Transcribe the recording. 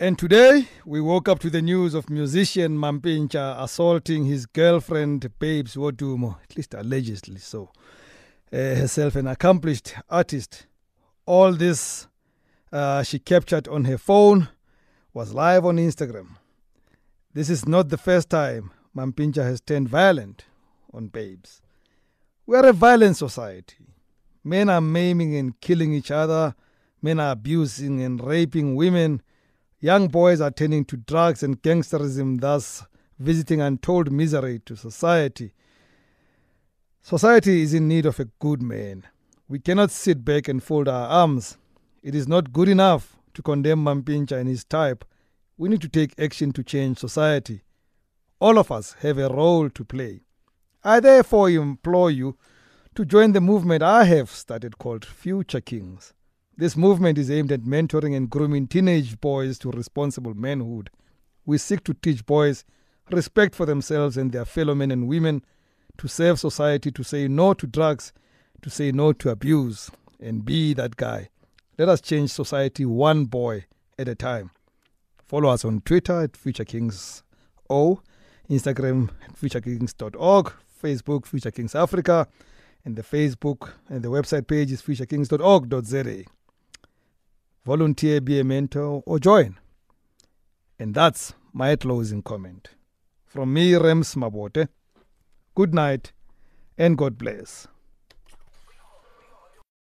And today, we woke up to the news of musician Mampintsha assaulting his girlfriend, Babes Wodumo, at least allegedly so. Uh, herself an accomplished artist. All this uh, she captured on her phone, was live on Instagram. This is not the first time Mampintsha has turned violent on babes. We are a violent society. Men are maiming and killing each other. Men are abusing and raping women. Young boys are turning to drugs and gangsterism, thus visiting untold misery to society. Society is in need of a good man. We cannot sit back and fold our arms. It is not good enough to condemn Mampintsha and his type. We need to take action to change society. All of us have a role to play. I therefore implore you to join the movement I have started called Future Kings. This movement is aimed at mentoring and grooming teenage boys to responsible manhood. We seek to teach boys respect for themselves and their fellow men and women, to serve society, to say no to drugs, to say no to abuse, and be that guy. Let us change society one boy at a time. Follow us on Twitter at Future Kings O, Instagram at futurekings.org, Facebook Future Kings Africa, and the Facebook and the website page is futurekings.org.za. Volunteer, be a mentor, or join. And that's my closing comment. From me, Rems Mabote, good night and God bless.